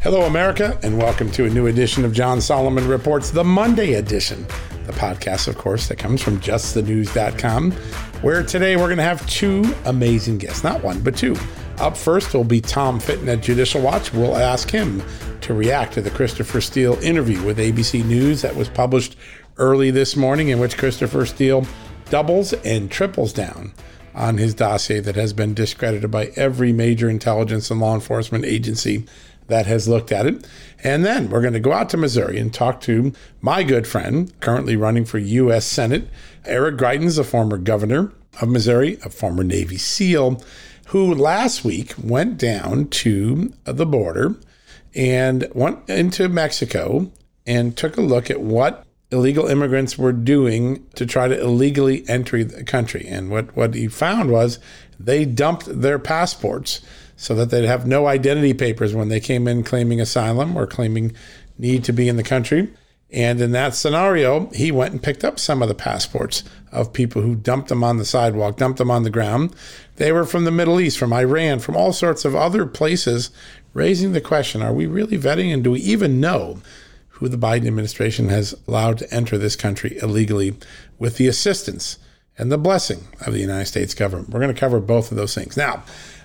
Hello, America, and welcome to a new edition of John Solomon Reports, the Monday edition, the podcast, of course, that comes from justthenews.com, where today we're going to have two amazing guests. Not one, but two. Up first will be Tom Fitton at Judicial Watch. We'll ask him to react to the Christopher Steele interview with ABC News that was published early this morning, in which Christopher Steele doubles and triples down on his dossier that has been discredited by every major intelligence and law enforcement agency that has looked at it. And then we're going to go out to Missouri and talk to my good friend, currently running for U.S. Senate, Eric Greitens, a former governor of Missouri, a former Navy SEAL, who last week went down to the border and went into Mexico and took a look at what illegal immigrants were doing to try to illegally enter the country. And what, what he found was they dumped their passports so that they'd have no identity papers when they came in claiming asylum or claiming need to be in the country. And in that scenario, he went and picked up some of the passports of people who dumped them on the sidewalk, dumped them on the ground. They were from the Middle East, from Iran, from all sorts of other places, raising the question are we really vetting and do we even know who the Biden administration has allowed to enter this country illegally with the assistance and the blessing of the United States government? We're going to cover both of those things. Now,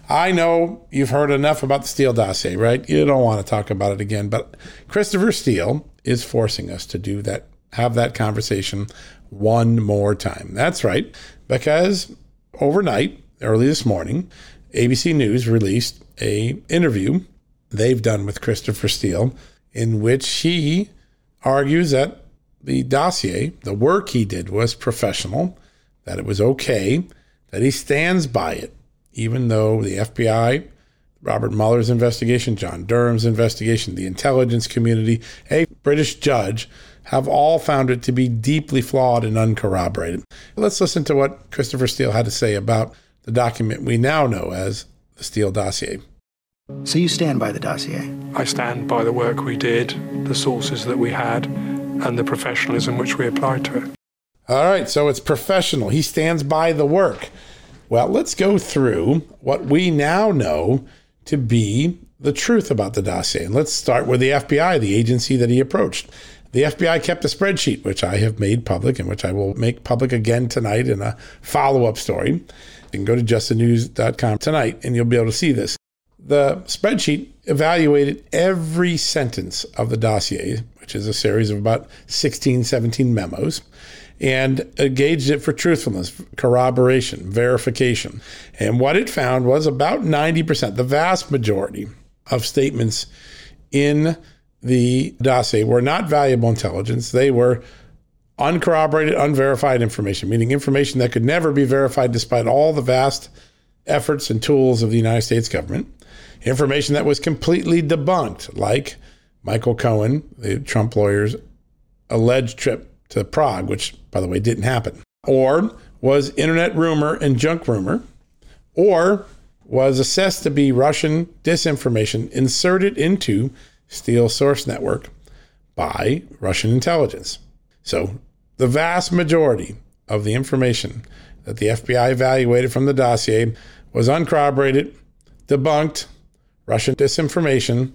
I know you've heard enough about the Steele dossier, right? You don't want to talk about it again, but Christopher Steele is forcing us to do that, have that conversation one more time. That's right, because overnight, early this morning, ABC News released a interview they've done with Christopher Steele in which he argues that the dossier, the work he did was professional, that it was okay, that he stands by it even though the FBI, Robert Mueller's investigation, John Durham's investigation, the intelligence community, a British judge have all found it to be deeply flawed and uncorroborated. Let's listen to what Christopher Steele had to say about the document we now know as the Steele dossier. So you stand by the dossier? I stand by the work we did, the sources that we had, and the professionalism which we applied to it. All right, so it's professional. He stands by the work. Well, let's go through what we now know to be the truth about the dossier. And let's start with the FBI, the agency that he approached. The FBI kept a spreadsheet, which I have made public and which I will make public again tonight in a follow up story. You can go to justthenews.com tonight and you'll be able to see this. The spreadsheet evaluated every sentence of the dossier, which is a series of about 16, 17 memos and uh, gauged it for truthfulness, corroboration, verification. And what it found was about 90%, the vast majority of statements in the dossier were not valuable intelligence. They were uncorroborated, unverified information, meaning information that could never be verified despite all the vast efforts and tools of the United States government. Information that was completely debunked, like Michael Cohen, the Trump lawyer's alleged trip to Prague, which, by the way, didn't happen, or was internet rumor and junk rumor, or was assessed to be Russian disinformation inserted into Steele Source Network, by Russian intelligence. So, the vast majority of the information that the FBI evaluated from the dossier was uncorroborated, debunked, Russian disinformation,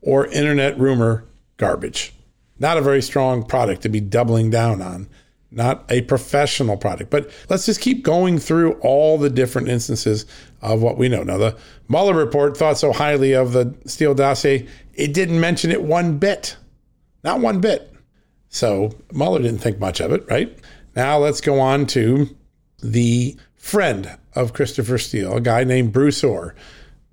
or internet rumor garbage. Not a very strong product to be doubling down on, not a professional product. But let's just keep going through all the different instances of what we know. Now, the Mueller report thought so highly of the Steele dossier, it didn't mention it one bit. Not one bit. So Mueller didn't think much of it, right? Now let's go on to the friend of Christopher Steele, a guy named Bruce Ohr,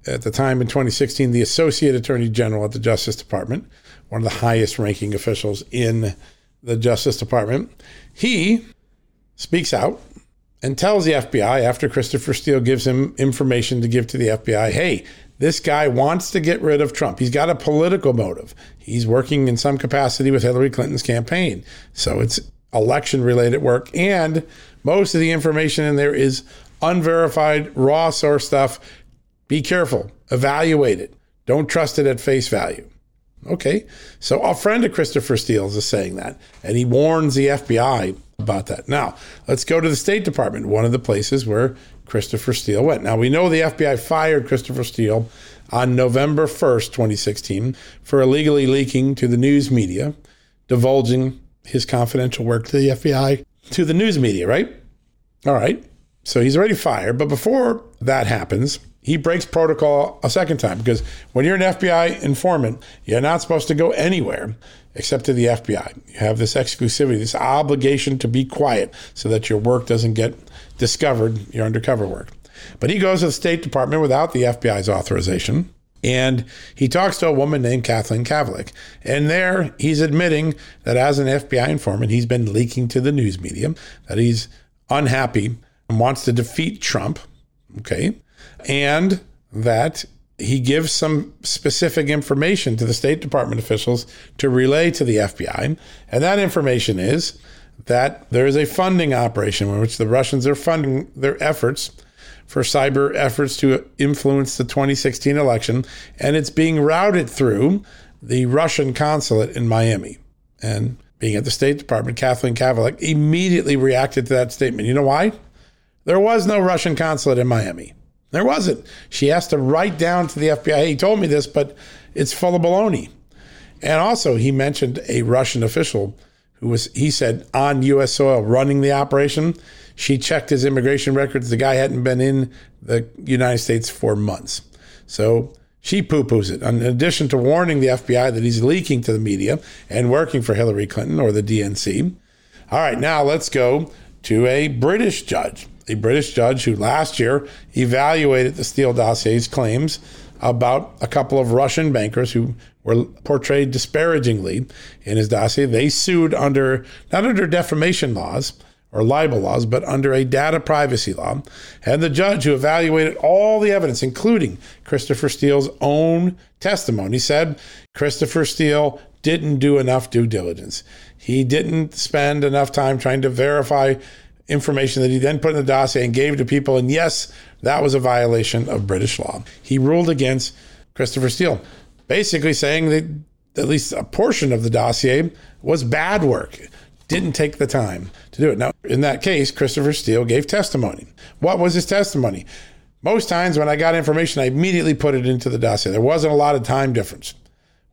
At the time in 2016, the Associate Attorney General at the Justice Department, one of the highest ranking officials in the Justice Department. He speaks out and tells the FBI after Christopher Steele gives him information to give to the FBI hey, this guy wants to get rid of Trump. He's got a political motive. He's working in some capacity with Hillary Clinton's campaign. So it's election related work. And most of the information in there is unverified, raw source stuff. Be careful, evaluate it. Don't trust it at face value. Okay, so a friend of Christopher Steele's is saying that, and he warns the FBI about that. Now, let's go to the State Department, one of the places where Christopher Steele went. Now, we know the FBI fired Christopher Steele on November 1st, 2016, for illegally leaking to the news media, divulging his confidential work to the FBI to the news media, right? All right. So he's already fired. But before that happens, he breaks protocol a second time because when you're an FBI informant, you're not supposed to go anywhere except to the FBI. You have this exclusivity, this obligation to be quiet so that your work doesn't get discovered, your undercover work. But he goes to the State Department without the FBI's authorization. And he talks to a woman named Kathleen Kavalec. And there he's admitting that as an FBI informant, he's been leaking to the news media, that he's unhappy and wants to defeat Trump. Okay. And that he gives some specific information to the State Department officials to relay to the FBI. And that information is that there is a funding operation in which the Russians are funding their efforts for cyber efforts to influence the 2016 election, and it's being routed through the Russian consulate in Miami. And being at the State Department, Kathleen Kavalec immediately reacted to that statement. You know why? There was no Russian consulate in Miami. There wasn't. She has to write down to the FBI, he told me this, but it's full of baloney. And also, he mentioned a Russian official who was, he said, on U.S. soil running the operation. She checked his immigration records. The guy hadn't been in the United States for months. So she poo poos it. In addition to warning the FBI that he's leaking to the media and working for Hillary Clinton or the DNC. All right, now let's go to a British judge, a British judge who last year evaluated the Steele dossier's claims about a couple of Russian bankers who were portrayed disparagingly in his dossier. They sued under, not under defamation laws, or libel laws, but under a data privacy law. And the judge who evaluated all the evidence, including Christopher Steele's own testimony, said Christopher Steele didn't do enough due diligence. He didn't spend enough time trying to verify information that he then put in the dossier and gave to people. And yes, that was a violation of British law. He ruled against Christopher Steele, basically saying that at least a portion of the dossier was bad work didn't take the time to do it. Now, in that case, Christopher Steele gave testimony. What was his testimony? Most times when I got information, I immediately put it into the dossier. There wasn't a lot of time difference.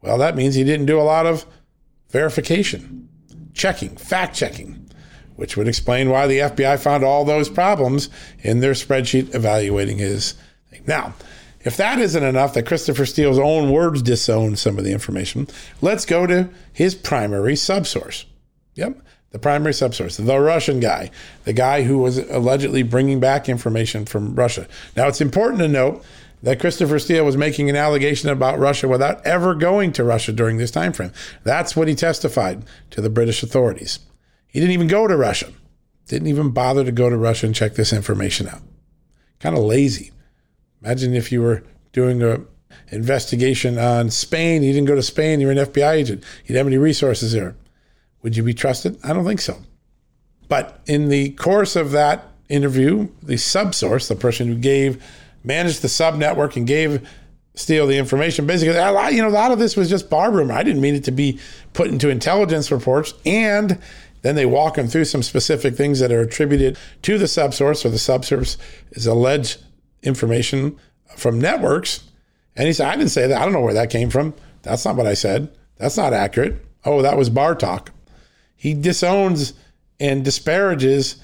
Well, that means he didn't do a lot of verification, checking, fact checking, which would explain why the FBI found all those problems in their spreadsheet evaluating his thing. Now, if that isn't enough that Christopher Steele's own words disown some of the information, let's go to his primary subsource. Yep the primary subsource, the Russian guy, the guy who was allegedly bringing back information from Russia. Now, it's important to note that Christopher Steele was making an allegation about Russia without ever going to Russia during this time frame. That's what he testified to the British authorities. He didn't even go to Russia. Didn't even bother to go to Russia and check this information out. Kind of lazy. Imagine if you were doing a investigation on Spain. You didn't go to Spain. You're an FBI agent. You didn't have any resources there. Would you be trusted? I don't think so. But in the course of that interview, the subsource, the person who gave, managed the sub network and gave Steele the information. Basically, you know, a lot of this was just bar rumor. I didn't mean it to be put into intelligence reports. And then they walk him through some specific things that are attributed to the subsource, or the subsource is alleged information from networks. And he said, I didn't say that. I don't know where that came from. That's not what I said. That's not accurate. Oh, that was bar talk. He disowns and disparages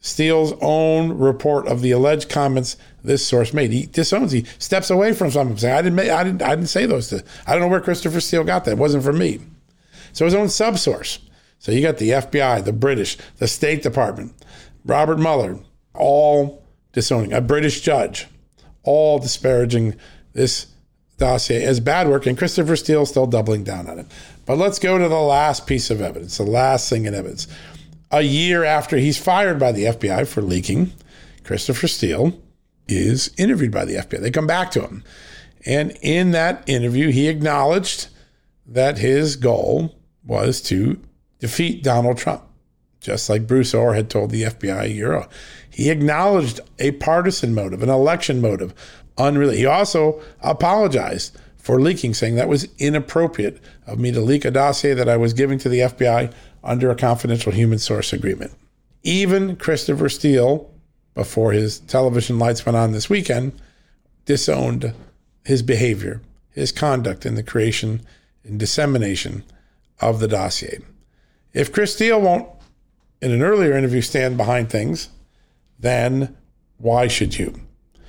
Steele's own report of the alleged comments this source made. He disowns. He steps away from something, saying, "I didn't. Make, I didn't. I didn't say those. To, I don't know where Christopher Steele got that. It wasn't from me." So his own subsource. So you got the FBI, the British, the State Department, Robert Mueller, all disowning. A British judge, all disparaging this dossier as bad work, and Christopher Steele still doubling down on it. But let's go to the last piece of evidence, the last thing in evidence a year after he's fired by the FBI for leaking, Christopher Steele is interviewed by the FBI. They come back to him. And in that interview, he acknowledged that his goal was to defeat Donald Trump, just like Bruce Ohr had told the FBI a year ago. He acknowledged a partisan motive, an election motive, unrelated. He also apologized for leaking, saying that was inappropriate of me to leak a dossier that I was giving to the FBI under a confidential human source agreement. Even Christopher Steele, before his television lights went on this weekend, disowned his behavior, his conduct in the creation and dissemination of the dossier. If Chris Steele won't, in an earlier interview, stand behind things, then why should you?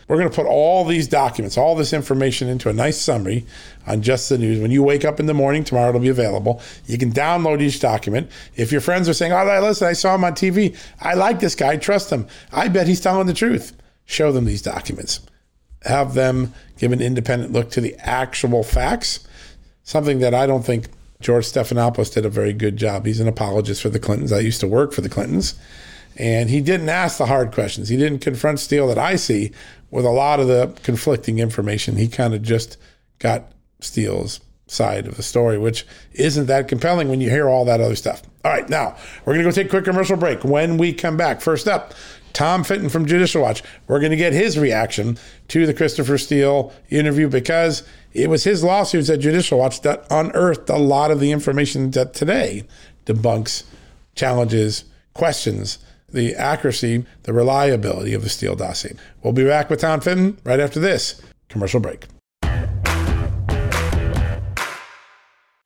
We're going to put all these documents, all this information into a nice summary on Just the News. When you wake up in the morning, tomorrow it'll be available. You can download each document. If your friends are saying, Oh, listen, I saw him on TV. I like this guy. Trust him. I bet he's telling the truth. Show them these documents. Have them give an independent look to the actual facts. Something that I don't think George Stephanopoulos did a very good job. He's an apologist for the Clintons. I used to work for the Clintons. And he didn't ask the hard questions. He didn't confront Steele that I see with a lot of the conflicting information. He kind of just got Steele's side of the story, which isn't that compelling when you hear all that other stuff. All right, now we're going to go take a quick commercial break. When we come back, first up, Tom Fitton from Judicial Watch. We're going to get his reaction to the Christopher Steele interview because it was his lawsuits at Judicial Watch that unearthed a lot of the information that today debunks, challenges, questions the accuracy, the reliability of the Steele dossier. We'll be back with Tom Fitton right after this commercial break.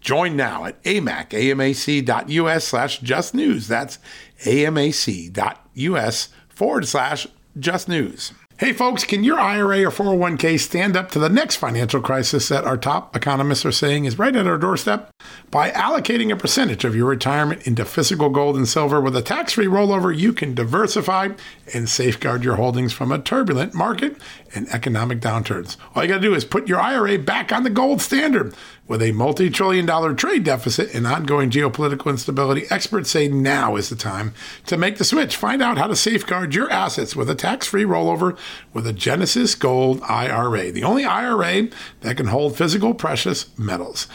Join now at amac, amac.us slash just news. That's amac.us forward slash just news. Hey, folks, can your IRA or 401k stand up to the next financial crisis that our top economists are saying is right at our doorstep? By allocating a percentage of your retirement into physical gold and silver with a tax free rollover, you can diversify and safeguard your holdings from a turbulent market and economic downturns. All you got to do is put your IRA back on the gold standard. With a multi trillion dollar trade deficit and ongoing geopolitical instability, experts say now is the time to make the switch. Find out how to safeguard your assets with a tax free rollover with a Genesis Gold IRA, the only IRA that can hold physical precious metals.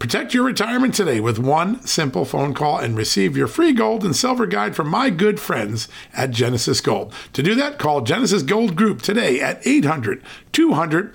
Protect your retirement today with one simple phone call and receive your free gold and silver guide from my good friends at Genesis Gold. To do that, call Genesis Gold Group today at 800 200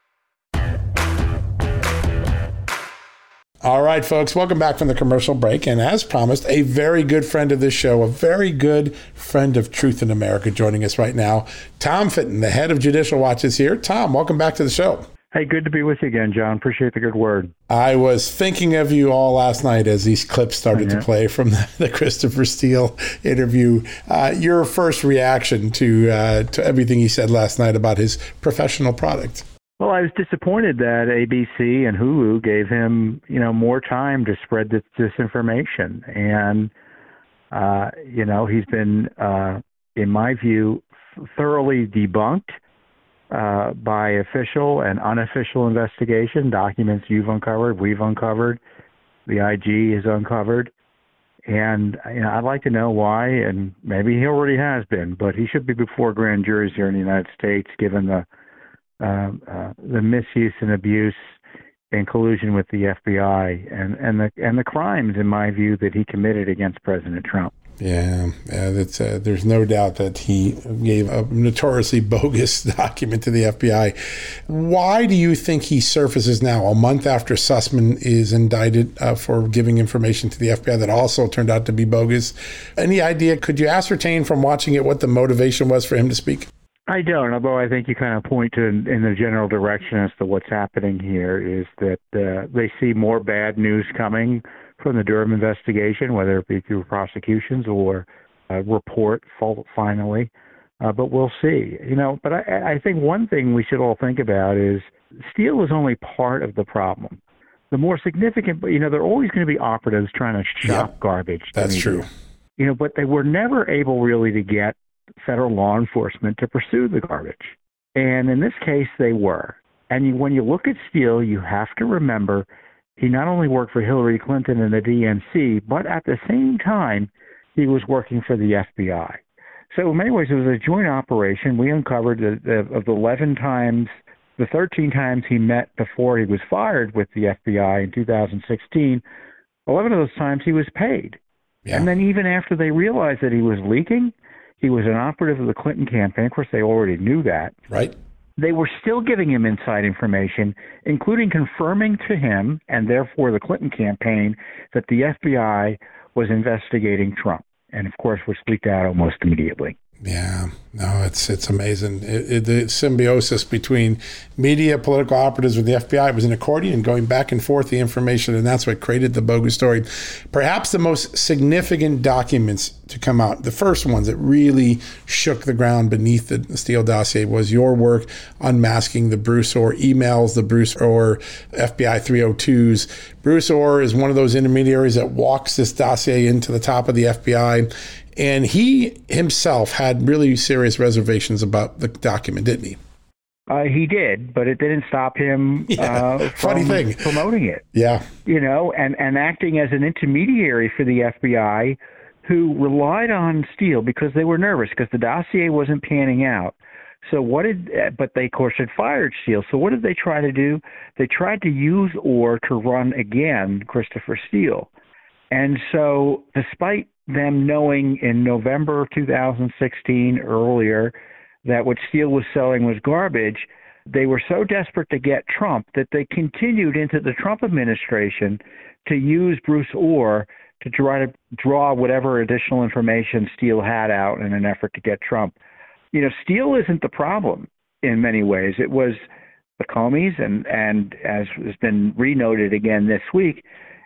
All right, folks, welcome back from the commercial break. And as promised, a very good friend of this show, a very good friend of Truth in America, joining us right now. Tom Fitton, the head of Judicial Watch, is here. Tom, welcome back to the show. Hey, good to be with you again, John. Appreciate the good word. I was thinking of you all last night as these clips started to play from the, the Christopher Steele interview. Uh, your first reaction to uh, to everything he said last night about his professional product? Well, I was disappointed that ABC and Hulu gave him, you know, more time to spread this disinformation, and uh, you know, he's been, uh, in my view, thoroughly debunked uh, by official and unofficial investigation. Documents you've uncovered, we've uncovered, the IG has uncovered, and you know, I'd like to know why. And maybe he already has been, but he should be before grand juries here in the United States, given the uh, uh, the misuse and abuse in collusion with the FBI and and the and the crimes, in my view, that he committed against President Trump. Yeah, yeah that's, uh, there's no doubt that he gave a notoriously bogus document to the FBI. Why do you think he surfaces now, a month after Sussmann is indicted uh, for giving information to the FBI that also turned out to be bogus? Any idea? Could you ascertain from watching it what the motivation was for him to speak? I don't, although I think you kind of point to in, the general direction as to what's happening here is that uh, they see more bad news coming from the Durham investigation, whether it be through prosecutions or a report finally. Uh, but we'll see. You know, but I, I think one thing we should all think about is Steele is only part of the problem. The more significant, but you know, there are always going to be operatives trying to shop yeah, garbage. That's true. You know, but they were never able really to get federal law enforcement to pursue the garbage. And in this case, they were. And when you look at Steele, you have to remember he not only worked for Hillary Clinton and the DNC, but at the same time, he was working for the FBI. So in many ways, it was a joint operation. We uncovered that of the 11 times, the 13 times he met before he was fired with the FBI in 2016, 11 of those times he was paid. Yeah. And then even after they realized that he was leaking, he was an operative of the Clinton campaign. Of course, they already knew that. Right. They were still giving him inside information, including confirming to him and therefore the Clinton campaign that the FBI was investigating Trump. And of course, was leaked out almost immediately. Yeah, no, it's it's amazing. It, it, the symbiosis between media, political operatives with the FBI was an accordion going back and forth the information, and that's what created the bogus story. Perhaps the most significant documents to come out, the first ones that really shook the ground beneath the Steele dossier, was your work unmasking the Bruce Ohr emails, the Bruce Ohr FBI 302s. Bruce Ohr is one of those intermediaries that walks this dossier into the top of the FBI and he himself had really serious reservations about the document, didn't he? Uh, he did, but it didn't stop him. Yeah, uh, funny thing, promoting it. Yeah, you know, and and acting as an intermediary for the FBI, who relied on Steele because they were nervous because the dossier wasn't panning out. So what did? But they of course had fired Steele. So what did they try to do? They tried to use Ohr to run again Christopher Steele. And so, despite them knowing in November 2016 earlier that what Steele was selling was garbage, they were so desperate to get Trump that they continued into the Trump administration to use Bruce Ohr to try to draw whatever additional information Steele had out in an effort to get Trump. You know, Steele isn't the problem in many ways. It was the Comeys and and as has been renoted again this week,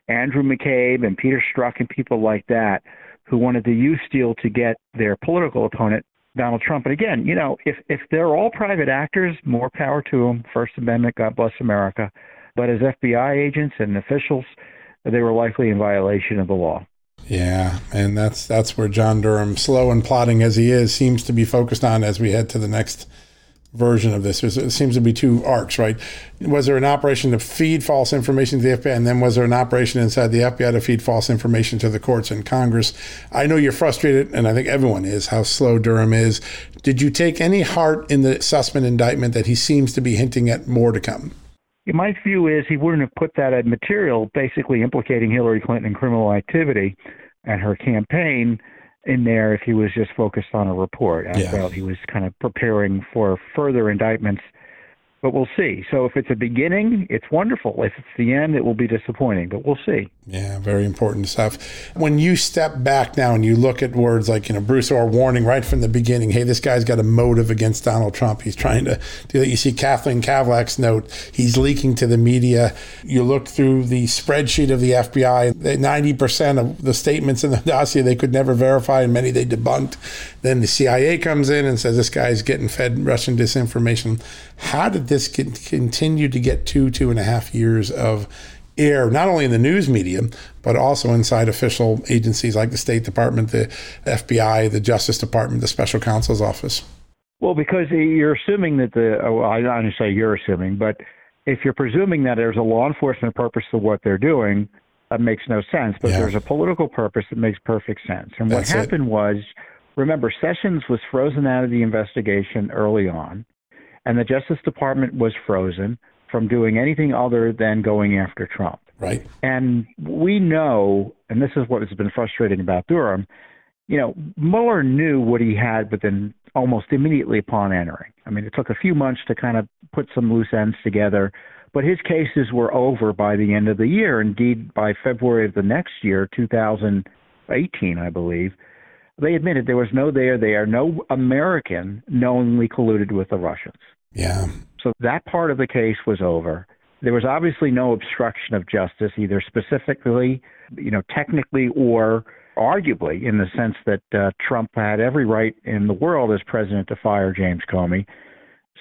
Andrew McCabe and Peter Strzok and people like that who wanted to use Steele to get their political opponent, Donald Trump. And again, you know, if if they're all private actors, more power to them. First Amendment, God bless America. But as FBI agents and officials, they were likely in violation of the law. Yeah, and that's that's where John Durham, slow and plodding as he is, seems to be focused on as we head to the next version of this? It seems to be two arcs, right? Was there an operation to feed false information to the FBI, and then was there an operation inside the FBI to feed false information to the courts and Congress? I know you're frustrated, and I think everyone is, how slow Durham is. Did you take any heart in the Sussmann indictment that he seems to be hinting at more to come? My view is he wouldn't have put that material basically implicating Hillary Clinton in criminal activity and her campaign in there if he was just focused on a report. I yeah. felt he was kind of preparing for further indictments but we'll see. So if it's a beginning, it's wonderful. If it's the end, it will be disappointing, but we'll see. Yeah, very important stuff. When you step back now and you look at words like, you know, Bruce Ohr warning right from the beginning, hey, this guy's got a motive against Donald Trump. He's trying to do that. You see Kathleen Kavalec's note, he's leaking to the media. You look through the spreadsheet of the FBI, 90% of the statements in the dossier they could never verify, and many they debunked. Then the CIA comes in and says this guy's getting fed Russian disinformation. How did this continue to get two, two and a half years of air, not only in the news media, but also inside official agencies like the State Department, the FBI, the Justice Department, the Special Counsel's Office? Well, because you're assuming that the, oh, I don't say you're assuming, but if you're presuming that there's a law enforcement purpose to what they're doing, that makes no sense. But yeah. there's a political purpose that makes perfect sense. And what happened it. was, remember, Sessions was frozen out of the investigation early on and the Justice Department was frozen from doing anything other than going after Trump. Right. And we know, and this is what has been frustrating about Durham, you know, Mueller knew what he had within almost immediately upon entering. I mean, it took a few months to kind of put some loose ends together, but his cases were over by the end of the year. Indeed, by February of the next year, 2018, I believe, they admitted there was no there there, no American knowingly colluded with the Russians. Yeah. So that part of the case was over. There was obviously no obstruction of justice, either specifically, you know, technically or arguably, in the sense that uh, Trump had every right in the world as president to fire James Comey.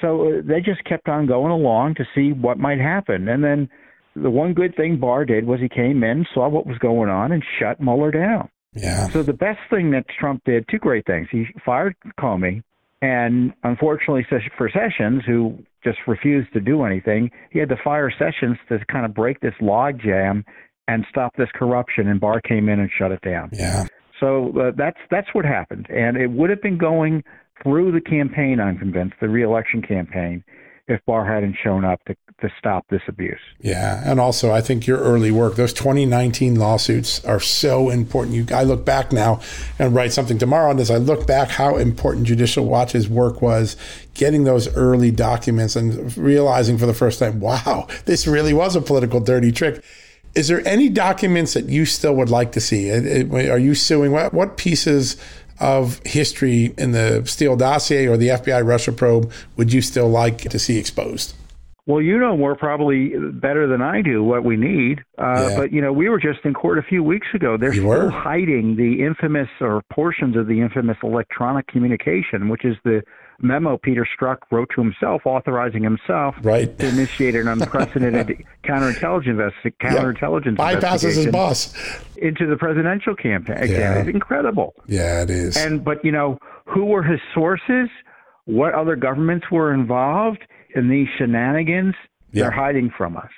So uh, they just kept on going along to see what might happen. And then the one good thing Barr did was he came in, saw what was going on, and shut Mueller down. Yeah. So the best thing that Trump did, two great things. He fired Comey, and unfortunately for Sessions, who just refused to do anything, he had to fire Sessions to kind of break this logjam and stop this corruption. And Barr came in and shut it down. Yeah. So uh, that's that's what happened, and it would have been going through the campaign. I'm convinced the reelection campaign if Barr hadn't shown up to, to stop this abuse. Yeah, and also I think your early work, those 2019 lawsuits are so important. You, I look back now and write something tomorrow on this. I look back how important Judicial Watch's work was getting those early documents and realizing for the first time, wow, this really was a political dirty trick. Is there any documents that you still would like to see? Are you suing? What, what pieces of history in the Steele dossier or the FBI Russia probe would you still like to see exposed? Well, you know more probably better than I do what we need. Uh, yeah. But you know, we were just in court a few weeks ago. They're you still were? hiding the infamous or portions of the infamous electronic communication, which is the memo Peter Strzok wrote to himself, authorizing himself right. to initiate an unprecedented counterintelligence counterintelligence yep. bypasses his boss into the presidential campaign. Yeah. It's incredible. Yeah, it is. And but you know, who were his sources? What other governments were involved in these shenanigans? They're hiding from us.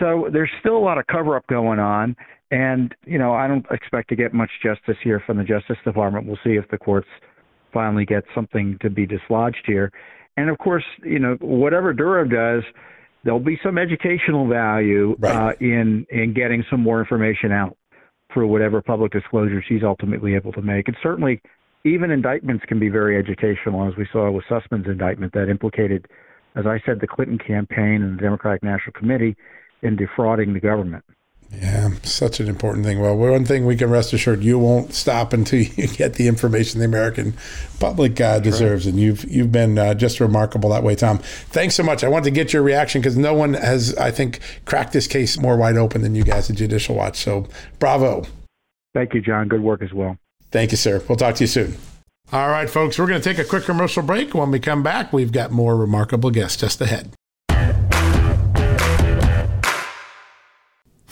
So there's still a lot of cover up going on. And, you know, I don't expect to get much justice here from the Justice Department. We'll see if the courts finally get something to be dislodged here. And of course, you know, whatever Durham does, there'll be some educational value right. uh, in in getting some more information out through whatever public disclosures he's ultimately able to make. And certainly, even indictments can be very educational, as we saw with Sussmann's indictment that implicated, as I said, the Clinton campaign and the Democratic National Committee in defrauding the government. Yeah, such an important thing. Well, one thing we can rest assured, you won't stop until you get the information the American public uh, deserves, right. and you've you've been uh, just remarkable that way, Tom. Thanks so much. I want to get your reaction because no one has, I think, cracked this case more wide open than you guys at Judicial Watch. So, bravo. Thank you, John. Good work as well. Thank you, sir. We'll talk to you soon. All right, folks, we're going to take a quick commercial break. When we come back, we've got more remarkable guests just ahead.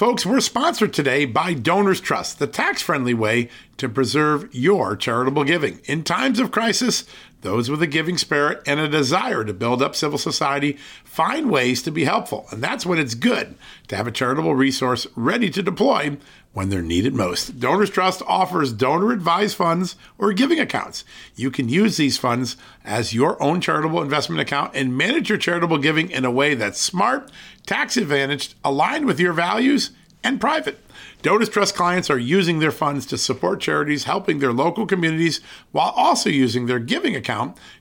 Folks, we're sponsored today by Donors Trust, the tax friendly way to preserve your charitable giving. In times of crisis, those with a giving spirit and a desire to build up civil society find ways to be helpful. And that's when it's good to have a charitable resource ready to deploy when they're needed most. Donors Trust offers donor advised funds or giving accounts. You can use these funds as your own charitable investment account and manage your charitable giving in a way that's smart, tax advantaged, aligned with your values, and private. Donors Trust clients are using their funds to support charities helping their local communities while also using their giving account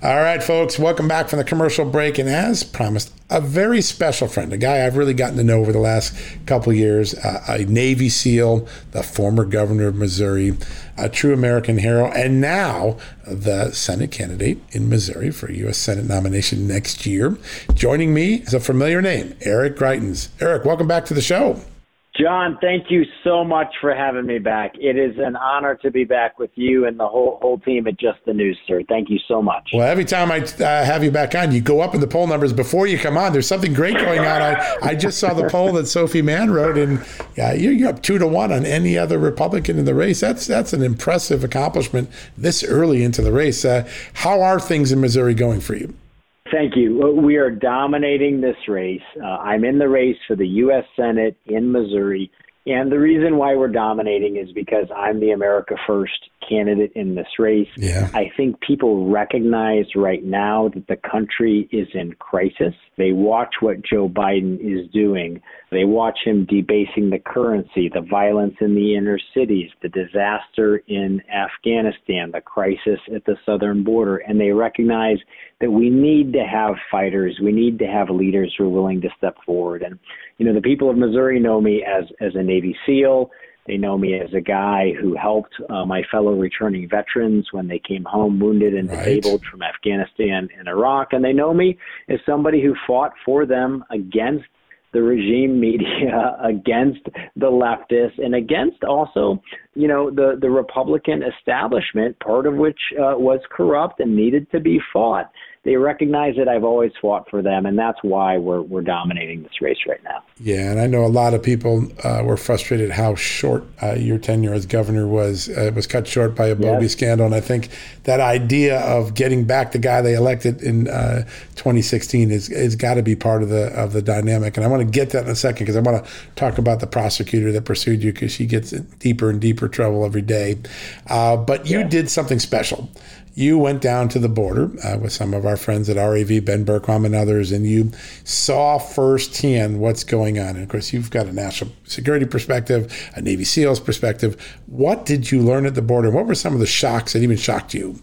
All right, folks, welcome back from the commercial break. And as promised, a very special friend, a guy I've really gotten to know over the last couple years, uh, a Navy SEAL, the former governor of Missouri, a true American hero, and now the Senate candidate in Missouri for U.S. Senate nomination next year. Joining me is a familiar name, Eric Greitens. Eric, welcome back to the show. John, thank you so much for having me back. It is an honor to be back with you and the whole whole team at Just the News, sir. Thank you so much. Well, every time I uh, have you back on, you go up in the poll numbers before you come on. There's something great going on. I, I just saw the poll that Sophie Mann wrote, and yeah, you're, up two to one on any other Republican in the race. That's that's an impressive accomplishment this early into the race. Uh, how are things in Missouri going for you? Thank you. We are dominating this race. Uh, I'm in the race for the U.S. Senate in Missouri. And the reason why we're dominating is because I'm the America First candidate in this race. Yeah. I think people recognize right now that the country is in crisis. They watch what Joe Biden is doing. They watch him debasing the currency, the violence in the inner cities, the disaster in Afghanistan, the crisis at the southern border, and they recognize that we need to have fighters. We need to have leaders who are willing to step forward. And you know, the people of Missouri know me as as a Navy SEAL. They know me as a guy who helped uh, my fellow returning veterans when they came home wounded and Right. disabled from Afghanistan and Iraq. And they know me as somebody who fought for them against the regime media, against the leftists, and against also, you know, the, the Republican establishment, part of which uh, was corrupt and needed to be fought. They recognize that I've always fought for them, and that's why we're, we're dominating this race right now. Yeah, and I know a lot of people uh, were frustrated how short uh, your tenure as governor was. Uh, it was cut short by a bogey Yes. scandal, and I think that idea of getting back the guy they elected in uh, 2016 is is got to be part of the of the dynamic. And I want to get that in a second because I want to talk about the prosecutor that pursued you because she gets in deeper and deeper trouble every day. Uh, but you did something special. You went down to the border uh, with some of our friends at RAV, Ben Bergquam and others, and you saw firsthand what's going on. And of course, you've got a national security perspective, a Navy SEALs perspective. What did you learn at the border? What were some of the shocks that even shocked you?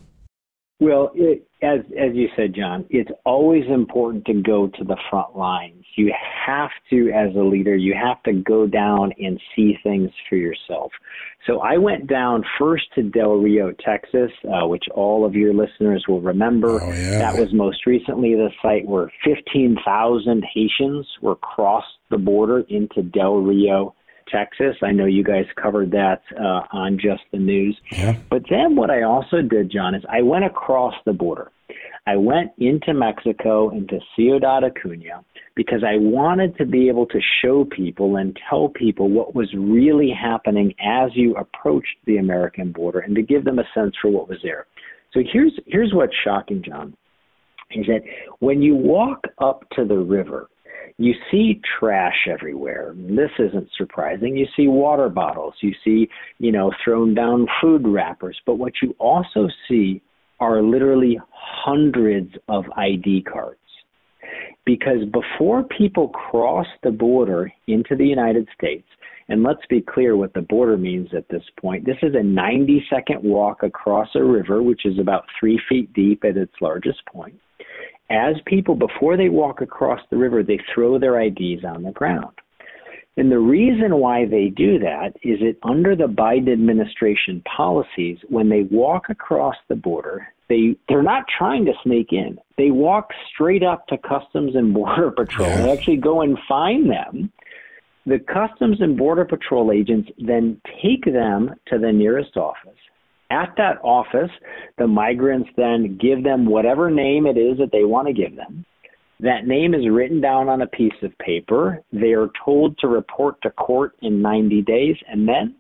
Well, it, as as you said, John, it's always important to go to the front lines. You have to, as a leader, you have to go down and see things for yourself. So I went down first to Del Rio, Texas, uh, which all of your listeners will remember. Oh, yeah. That was most recently the site where 15,000 Haitians were crossed the border into Del Rio, Texas. I know you guys covered that uh, on Just the News. Yeah. But then what I also did, John, is I went across the border. I went into Mexico, into Ciudad Acuña, because I wanted to be able to show people and tell people what was really happening as you approached the American border and to give them a sense for what was there. So here's here's what's shocking, John, is that when you walk up to the river, you see trash everywhere. This isn't surprising. You see water bottles, you see, you know, thrown down food wrappers, but what you also see are literally hundreds of ID cards. Because before people cross the border into the United States, and let's be clear what the border means at this point. This is a 90 second walk across a river, which is about three feet deep at its largest point. As people, before they walk across the river, they throw their IDs on the ground. And the reason why they do that is that under the Biden administration policies, when they walk across the border, they they're not trying to sneak in. They walk straight up to Customs and Border Patrol. Yeah. They actually go and find them. The Customs and Border Patrol agents then take them to the nearest office. At that office, the migrants then give them whatever name it is that they want to give them. That name is written down on a piece of paper. They are told to report to court in 90 days, and then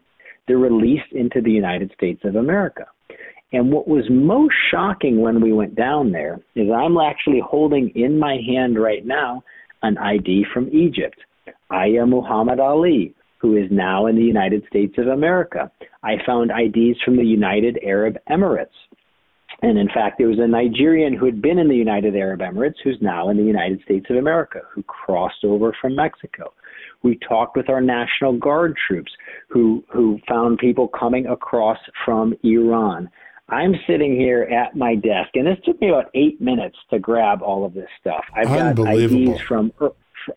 they're released into the United States of America. And what was most shocking when we went down there is I'm actually holding in my hand right now an ID from Egypt. I am Muhammad Ali, who is now in the United States of America. I found IDs from the United Arab Emirates. And in fact, there was a Nigerian who had been in the United Arab Emirates who's now in the United States of America who crossed over from Mexico. We talked with our National Guard troops who, who found people coming across from Iran. I'm sitting here at my desk, and this took me about eight minutes to grab all of this stuff. I've got IDs from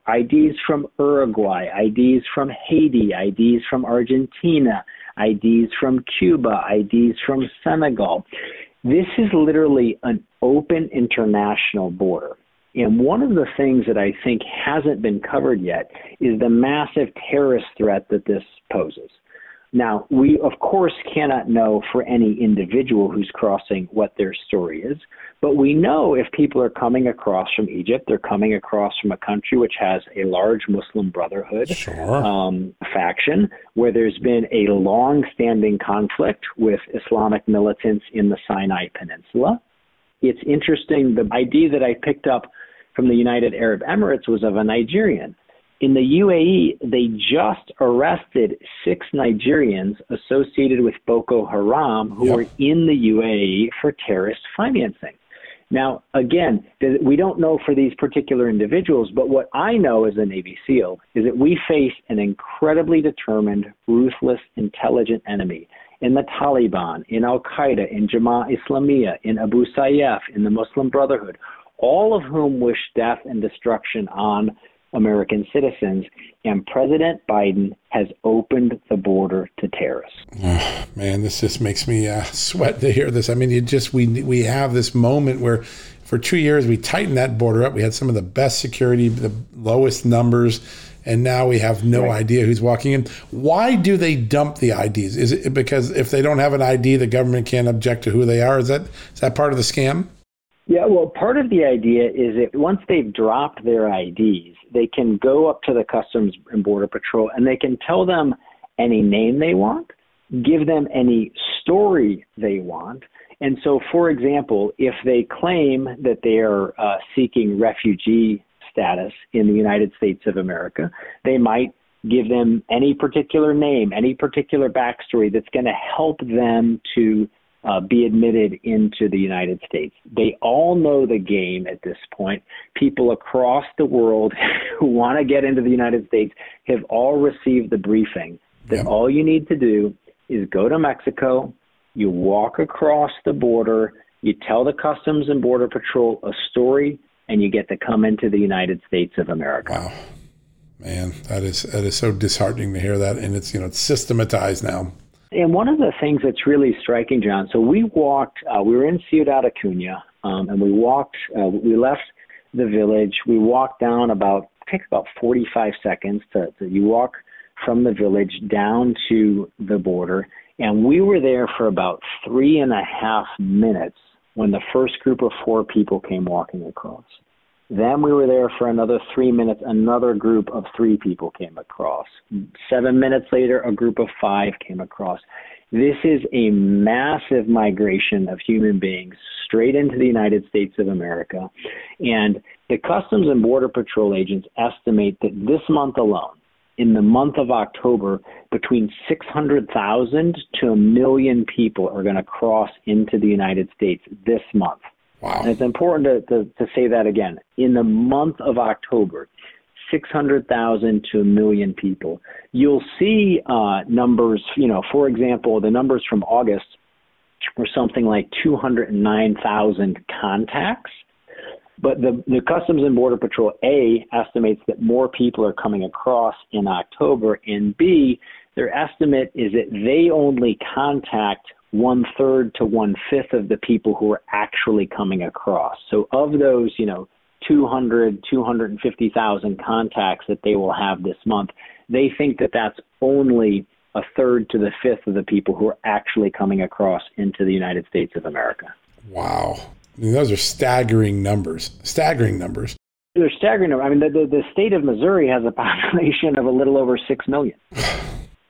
IDs from Uruguay, IDs from Haiti, IDs from Argentina, IDs from Cuba, IDs from Senegal. This is literally an open international border. And one of the things that I think hasn't been covered yet is the massive terrorist threat that this poses. Now, we of course cannot know for any individual who's crossing what their story is, but we know if people are coming across from Egypt, they're coming across from a country which has a large Muslim Brotherhood Sure. um, faction, where there's been a long standing conflict with Islamic militants in the Sinai Peninsula. It's interesting, the ID that I picked up from the United Arab Emirates was of a Nigerian. In the UAE, they just arrested six Nigerians associated with Boko Haram who Yep. were in the UAE for terrorist financing. Now, again, we don't know for these particular individuals, but what I know as a Navy SEAL is that we face an incredibly determined, ruthless, intelligent enemy in the Taliban, in Al Qaeda, in Jamaat Islamiyah, in Abu Sayyaf, in the Muslim Brotherhood, all of whom wish death and destruction on American citizens. And President Biden has opened the border to terrorists. Man, this just makes me uh, sweat to hear this. I mean, you just we we have this moment where, for two years, we tightened that border up. We had some of the best security, the lowest numbers, and now we have no idea who's walking in. Why do they dump the IDs? Is it because if they don't have an ID, the government can't object to who they are? Is that is that part of the scam? Yeah, well, part of the idea is that once they've dropped their IDs, they can go up to the Customs and Border Patrol and they can tell them any name they want, give them any story they want. And so, for example, if they claim that they are uh, seeking refugee status in the United States of America, they might give them any particular name, any particular backstory that's going to help them to uh, be admitted into the United States. They all know the game at this point. People across the world who want to get into the United States have all received the briefing that Yep. all you need to do is go to Mexico, you walk across the border, you tell the Customs and Border Patrol a story and you get to come into the United States of America. Wow. Man, that is that is so disheartening to hear that, and it's you know it's systematized now. And one of the things that's really striking, John. So we walked. Uh, we were in Ciudad Acuna, um, and we walked. Uh, we left the village. We walked down about takes about 45 seconds to, to you walk from the village down to the border, and we were there for about three and a half minutes when the first group of four people came walking across. Then we were there for another three minutes. Another group of three people came across. Seven minutes later, a group of five came across. This is a massive migration of human beings straight into the United States of America. And the Customs and Border Patrol agents estimate that this month alone, in the month of October, between 600,000 to a million people are going to cross into the United States this month. Wow. And it's important to, to, to say that again. In the month of October, 600,000 to a million people. You'll see uh, numbers, you know, for example, the numbers from August were something like 209,000 contacts. But the, the Customs and Border Patrol, A, estimates that more people are coming across in October, and B, their estimate is that they only contact one third to one fifth of the people who are actually coming across. So of those, you know, 200, 250,000 contacts that they will have this month, they think that that's only a third to the fifth of the people who are actually coming across into the United States of America. Wow. I mean, those are staggering numbers. Staggering numbers. They're staggering. I mean, the, the, the state of Missouri has a population of a little over 6 million.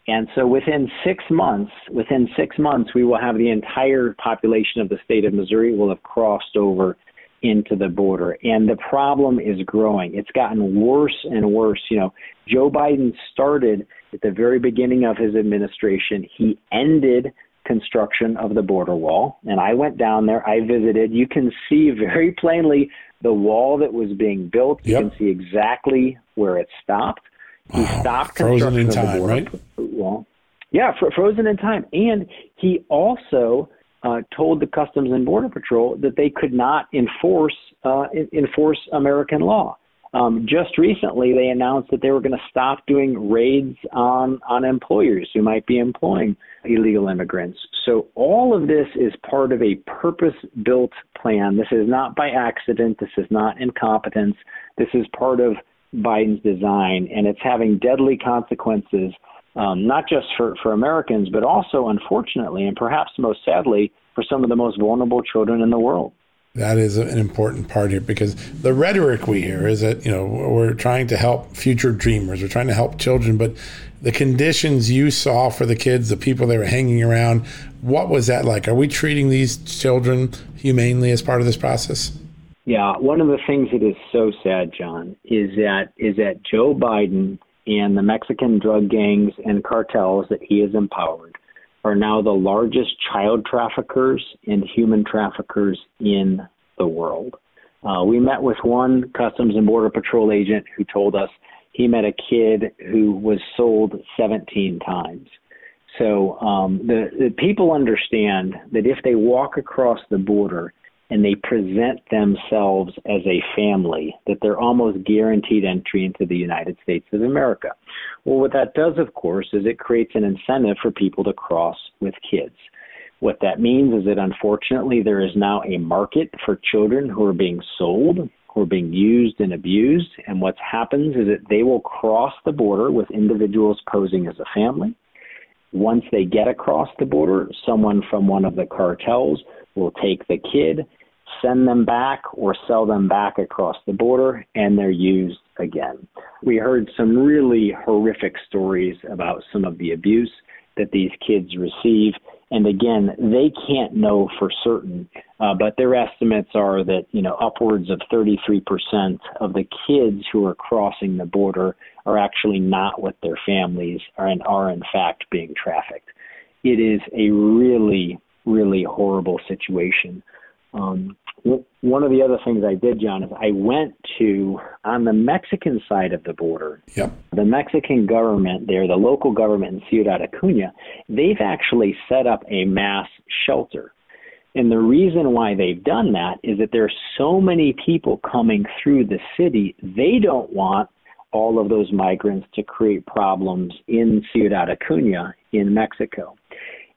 And so within six months, within six months, we will have the entire population of the state of Missouri will have crossed over into the border. And the problem is growing. It's gotten worse and worse. You know, Joe Biden started at the very beginning of his administration. He ended construction of the border wall. And I went down there, I visited. You can see very plainly the wall that was being built. You Yep. can see exactly where it stopped. He Wow. stopped Frozen construction in of the time, border right? wall. Yeah, fr- frozen in time. And he also uh, told the Customs and Border Patrol that they could not enforce uh, en- enforce American law. Um, just recently, they announced that they were going to stop doing raids on on employers who might be employing illegal immigrants. So all of this is part of a purpose-built plan. This is not by accident. This is not incompetence. This is part of Biden's design, and it's having deadly consequences um, not just for, for Americans, but also, unfortunately, and perhaps most sadly, for some of the most vulnerable children in the world. That is an important part here because the rhetoric we hear is that, you know, we're trying to help future dreamers, we're trying to help children, but the conditions you saw for the kids, the people they were hanging around, what was that like? Are we treating these children humanely as part of this process? Yeah, one of the things that is so sad, John, is that is that Joe Biden and the Mexican drug gangs and cartels that he has empowered are now the largest child traffickers and human traffickers in the world. Uh, we met with one Customs and Border Patrol agent who told us he met a kid who was sold 17 times. So um, the, the people understand that if they walk across the border and they present themselves as a family, that they're almost guaranteed entry into the United States of America. Well, what that does, of course, is it creates an incentive for people to cross with kids. What that means is that unfortunately there is now a market for children who are being sold, who are being used and abused. And what happens is that they will cross the border with individuals posing as a family. Once they get across the border, someone from one of the cartels will take the kid, send them back, or sell them back across the border, and they're used again. We heard some really horrific stories about some of the abuse that these kids receive. And again, they can't know for certain, uh, but their estimates are that you know upwards of 33% of the kids who are crossing the border are actually not with their families and are in fact being trafficked. It is a really, really horrible situation. Um, one of the other things I did, John, is I went to on the Mexican side of the border. Yep. The Mexican government there, the local government in Ciudad Acuna, they've actually set up a mass shelter. And the reason why they've done that is that there are so many people coming through the city, they don't want all of those migrants to create problems in Ciudad Acuña in Mexico.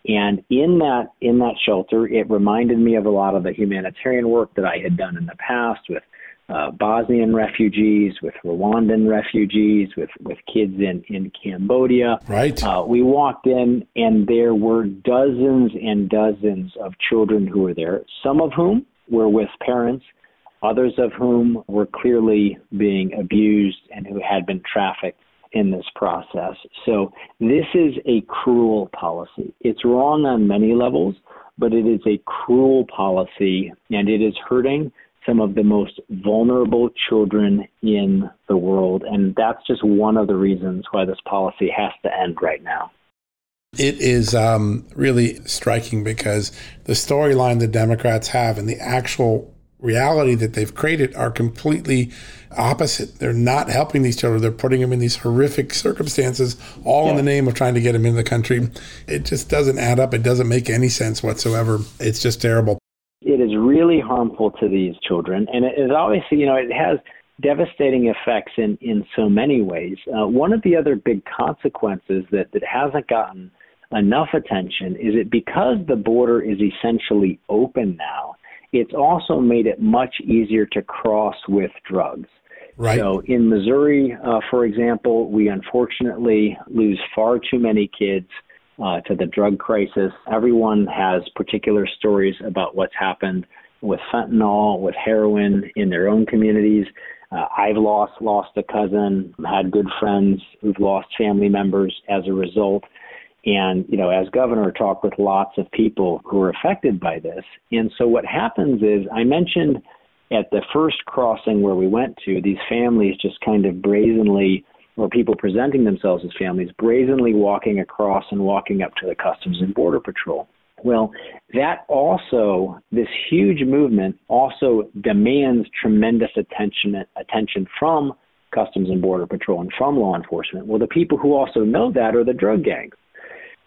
And in that in that shelter, it reminded me of a lot of the humanitarian work that I had done in the past with uh, Bosnian refugees, with Rwandan refugees, with with kids in in Cambodia. Right. Uh, we walked in, and there were dozens and dozens of children who were there. Some of whom were with parents, others of whom were clearly being abused and who had been trafficked in this process. So this is a cruel policy. It's wrong on many levels, but it is a cruel policy and it is hurting some of the most vulnerable children in the world. And that's just one of the reasons why this policy has to end right now. It is um, really striking because the storyline the Democrats have and the actual reality that they've created are completely opposite. They're not helping these children. They're putting them in these horrific circumstances, all yeah. in the name of trying to get them in the country. It just doesn't add up. It doesn't make any sense whatsoever. It's just terrible. It is really harmful to these children, and it is obviously, you know, it has devastating effects in in so many ways. Uh, one of the other big consequences that that hasn't gotten enough attention is that because the border is essentially open now it's also made it much easier to cross with drugs. Right. So in Missouri, uh, for example, we unfortunately lose far too many kids uh, to the drug crisis. Everyone has particular stories about what's happened with fentanyl, with heroin in their own communities. Uh, I've lost lost a cousin, had good friends who've lost family members as a result and you know as governor talked with lots of people who are affected by this. And so what happens is i mentioned at the first crossing where we went to these families just kind of brazenly or people presenting themselves as families brazenly walking across and walking up to the customs and border patrol. Well that also this huge movement also demands tremendous attention attention from customs and border patrol and from law enforcement. Well the people who also know that are the drug gangs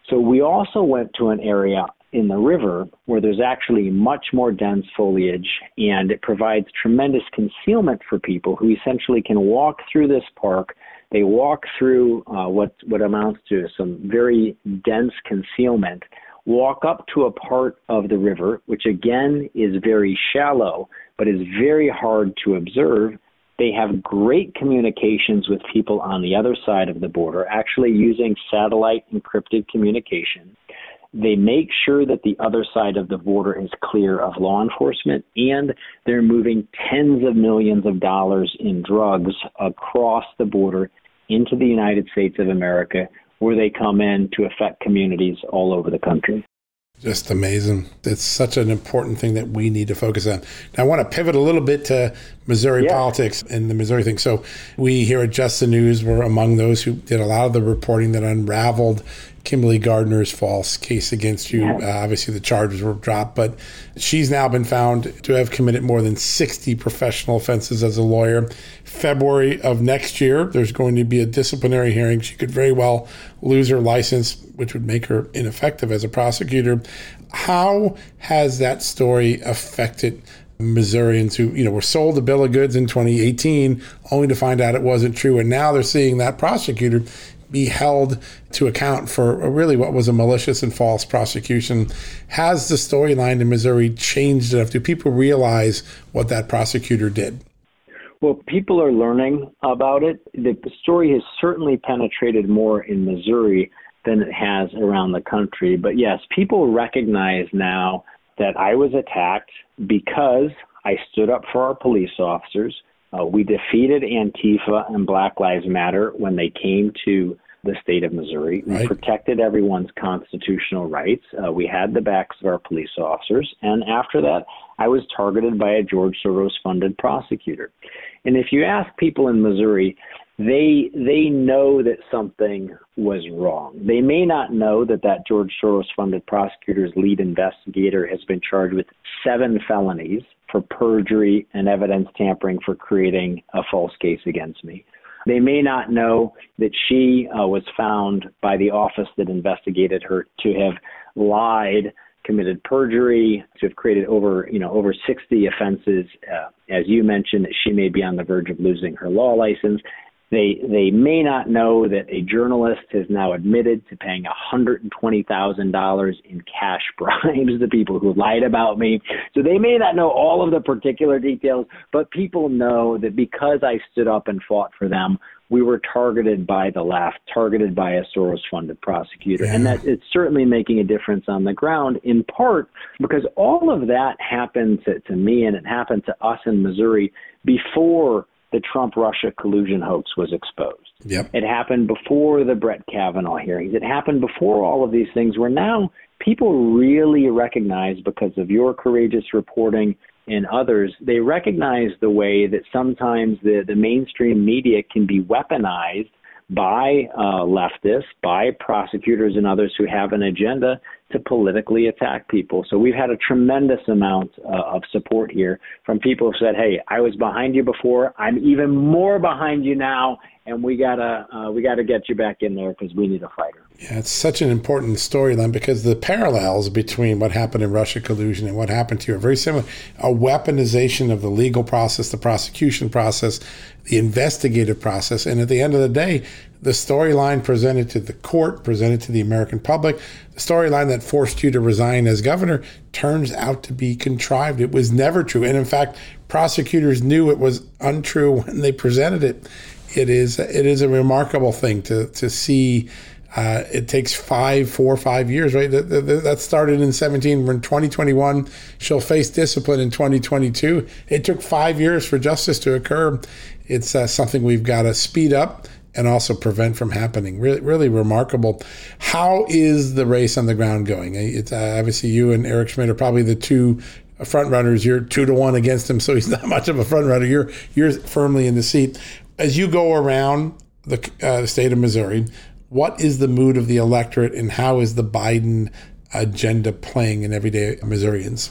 so we also went to an area in the river where there's actually much more dense foliage and it provides tremendous concealment for people who essentially can walk through this park. They walk through uh, what, what amounts to some very dense concealment, walk up to a part of the river, which again is very shallow, but is very hard to observe they have great communications with people on the other side of the border, actually using satellite encrypted communication. They make sure that the other side of the border is clear of law enforcement, and they're moving tens of millions of dollars in drugs across the border into the United States of America, where they come in to affect communities all over the country. Just amazing. It's such an important thing that we need to focus on. Now, I want to pivot a little bit to Missouri yeah. politics and the Missouri thing. So, we here at Just the News were among those who did a lot of the reporting that unraveled Kimberly Gardner's false case against you. Uh, obviously, the charges were dropped, but she's now been found to have committed more than 60 professional offenses as a lawyer. February of next year, there's going to be a disciplinary hearing. She could very well lose her license, which would make her ineffective as a prosecutor. How has that story affected Missourians who, you know, were sold a bill of goods in 2018 only to find out it wasn't true. And now they're seeing that prosecutor be held to account for really what was a malicious and false prosecution. Has the storyline in Missouri changed enough? Do people realize what that prosecutor did? Well, people are learning about it. The story has certainly penetrated more in Missouri than it has around the country. But yes, people recognize now that I was attacked because I stood up for our police officers. Uh, we defeated Antifa and Black Lives Matter when they came to the state of Missouri. Right. We protected everyone's constitutional rights. Uh, we had the backs of our police officers. And after that, I was targeted by a George Soros funded prosecutor. And if you ask people in Missouri, they they know that something was wrong. They may not know that that George Soros funded prosecutor's lead investigator has been charged with seven felonies for perjury and evidence tampering for creating a false case against me. They may not know that she uh, was found by the office that investigated her to have lied committed perjury, to have created over, you know, over 60 offenses. Uh, as you mentioned, that she may be on the verge of losing her law license. They they may not know that a journalist has now admitted to paying $120,000 in cash bribes to people who lied about me. So they may not know all of the particular details, but people know that because I stood up and fought for them, we were targeted by the left, targeted by a Soros funded prosecutor. Yeah. And that it's certainly making a difference on the ground, in part because all of that happened to, to me and it happened to us in Missouri before the Trump Russia collusion hoax was exposed. Yep. It happened before the Brett Kavanaugh hearings. It happened before all of these things where now people really recognize because of your courageous reporting and others, they recognize the way that sometimes the, the mainstream media can be weaponized by uh, leftists, by prosecutors, and others who have an agenda to politically attack people. So we've had a tremendous amount uh, of support here from people who said, "Hey, I was behind you before. I'm even more behind you now, and we gotta uh, we gotta get you back in there because we need a fighter." Yeah, it's such an important storyline because the parallels between what happened in Russia collusion and what happened to you are very similar. A weaponization of the legal process, the prosecution process, the investigative process, and at the end of the day, the storyline presented to the court, presented to the American public, the storyline that forced you to resign as governor turns out to be contrived. It was never true, and in fact, prosecutors knew it was untrue when they presented it. It is it is a remarkable thing to to see uh, it takes five, four, five years, right? That, that, that, started in 17. We're in 2021. She'll face discipline in 2022. It took five years for justice to occur. It's uh, something we've got to speed up and also prevent from happening. Really, really remarkable. How is the race on the ground going? It's uh, obviously you and Eric Schmitt are probably the two front runners. You're two to one against him, so he's not much of a front runner. You're you're firmly in the seat. As you go around the, uh, the state of Missouri, what is the mood of the electorate and how is the Biden agenda playing in everyday Missourians?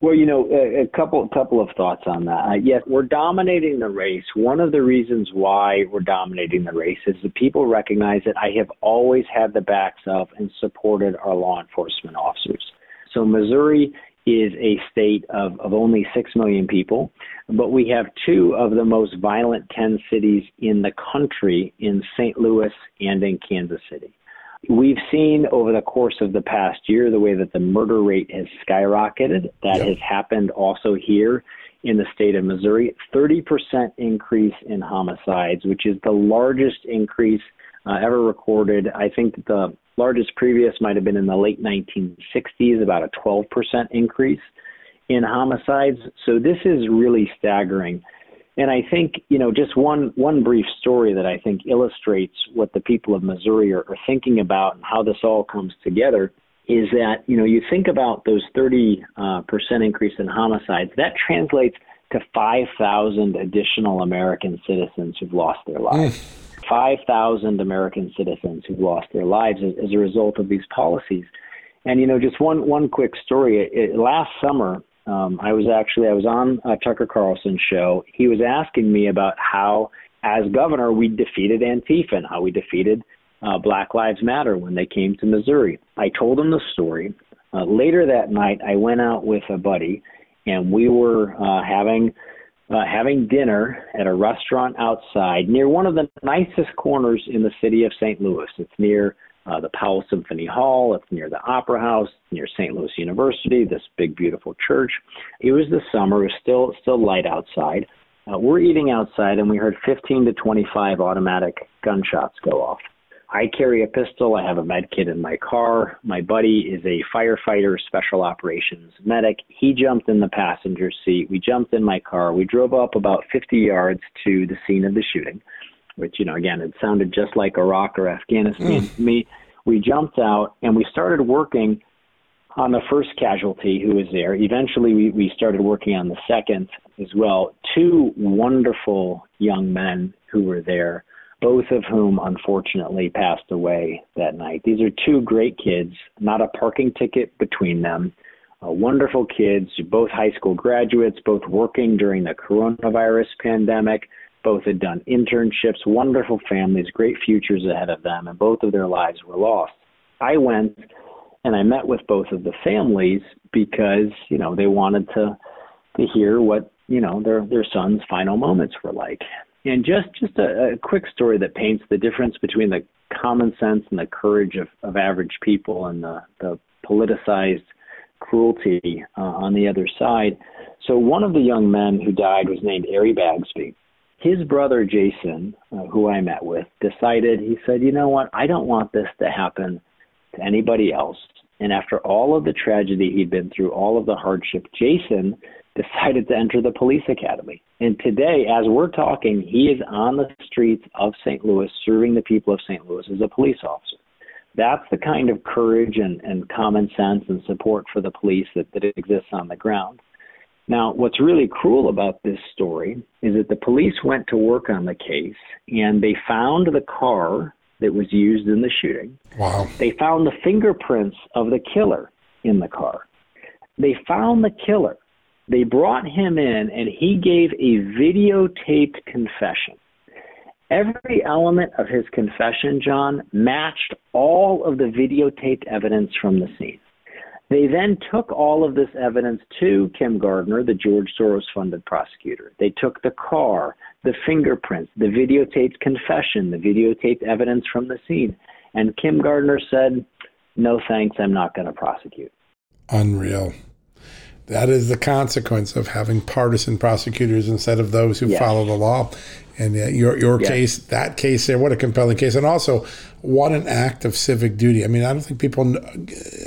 Well, you know, a, couple couple of thoughts on that. Uh, yes, we're dominating the race. One of the reasons why we're dominating the race is that people recognize that I have always had the backs of and supported our law enforcement officers. So Missouri is a state of, of only 6 million people, but we have two of the most violent 10 cities in the country in St. Louis and in Kansas City. We've seen over the course of the past year the way that the murder rate has skyrocketed. That yep. has happened also here in the state of Missouri. 30% increase in homicides, which is the largest increase uh, ever recorded. I think the largest previous might have been in the late 1960s, about a 12% increase in homicides. So this is really staggering. And I think, you know, just one one brief story that I think illustrates what the people of Missouri are, are thinking about and how this all comes together is that, you know, you think about those 30 uh, percent increase in homicides, that translates to 5,000 additional American citizens who've lost their lives. Mm. 5,000 American citizens who've lost their lives as, as, a result of these policies. And you know, just one one quick story. It, last summer, um, I was actually I was on uh, Tucker Carlson's show. He was asking me about how, as governor, we defeated Antifa and how we defeated uh, Black Lives Matter when they came to Missouri. I told him the story. Uh, later that night, I went out with a buddy, and we were uh, having uh, having dinner at a restaurant outside near one of the nicest corners in the city of St. Louis. It's near uh, the Powell Symphony Hall. It's near the Opera House, near St. Louis University. This big, beautiful church. It was the summer. It was still still light outside. Uh, we're eating outside, and we heard 15 to 25 automatic gunshots go off. I carry a pistol. I have a med kit in my car. My buddy is a firefighter, special operations medic. He jumped in the passenger seat. We jumped in my car. We drove up about 50 yards to the scene of the shooting, which, you know, again, it sounded just like Iraq or Afghanistan mm. to me. We jumped out and we started working on the first casualty who was there. Eventually, we, we started working on the second as well. Two wonderful young men who were there both of whom unfortunately passed away that night. These are two great kids, not a parking ticket between them. Uh, wonderful kids, both high school graduates, both working during the coronavirus pandemic. Both had done internships, wonderful families, great futures ahead of them, and both of their lives were lost. I went and I met with both of the families because you know they wanted to to hear what you know their their son's final moments were like. And just just a, a quick story that paints the difference between the common sense and the courage of, of average people and the, the politicized cruelty uh, on the other side. So one of the young men who died was named Ari Bagsby. His brother Jason, uh, who I met with, decided he said, "You know what? I don't want this to happen to anybody else." And after all of the tragedy he'd been through, all of the hardship, Jason decided to enter the police academy. And today, as we're talking, he is on the streets of St. Louis serving the people of St. Louis as a police officer. That's the kind of courage and, and common sense and support for the police that, that exists on the ground. Now, what's really cruel about this story is that the police went to work on the case and they found the car that was used in the shooting. Wow. They found the fingerprints of the killer in the car. They found the killer. They brought him in and he gave a videotaped confession. Every element of his confession, John, matched all of the videotaped evidence from the scene. They then took all of this evidence to Kim Gardner, the George Soros funded prosecutor. They took the car, the fingerprints, the videotaped confession, the videotaped evidence from the scene. And Kim Gardner said, No thanks, I'm not going to prosecute. Unreal. That is the consequence of having partisan prosecutors instead of those who yes. follow the law. And uh, your your yes. case, that case there, what a compelling case, and also what an act of civic duty. I mean, I don't think people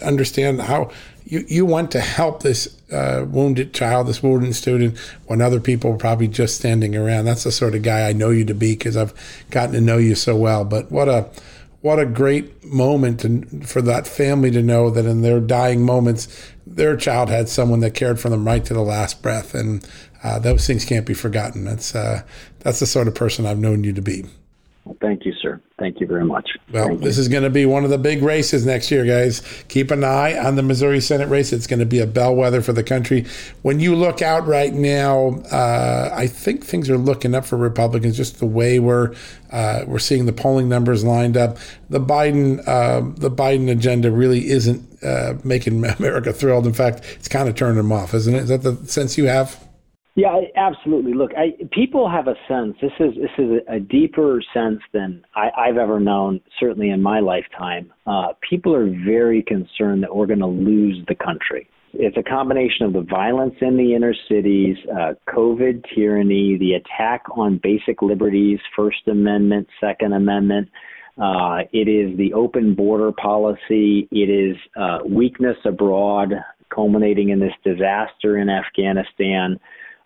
understand how you you went to help this uh, wounded child, this wounded student, when other people were probably just standing around. That's the sort of guy I know you to be because I've gotten to know you so well. But what a what a great moment to, for that family to know that in their dying moments, their child had someone that cared for them right to the last breath, and uh, those things can't be forgotten. That's uh, that's the sort of person I've known you to be. Well, thank you, sir. Thank you very much. Well, thank this you. is going to be one of the big races next year, guys. Keep an eye on the Missouri Senate race. It's going to be a bellwether for the country. When you look out right now, uh, I think things are looking up for Republicans. Just the way we're uh, we're seeing the polling numbers lined up. The Biden uh, the Biden agenda really isn't uh, making America thrilled. In fact, it's kind of turning them off, isn't it? Is that the sense you have? Yeah, absolutely. Look, I, people have a sense. This is this is a, deeper sense than I, I've ever known. Certainly in my lifetime, uh, people are very concerned that we're going to lose the country. It's a combination of the violence in the inner cities, uh, COVID tyranny, the attack on basic liberties, First Amendment, Second Amendment. Uh, it is the open border policy. It is uh, weakness abroad, culminating in this disaster in Afghanistan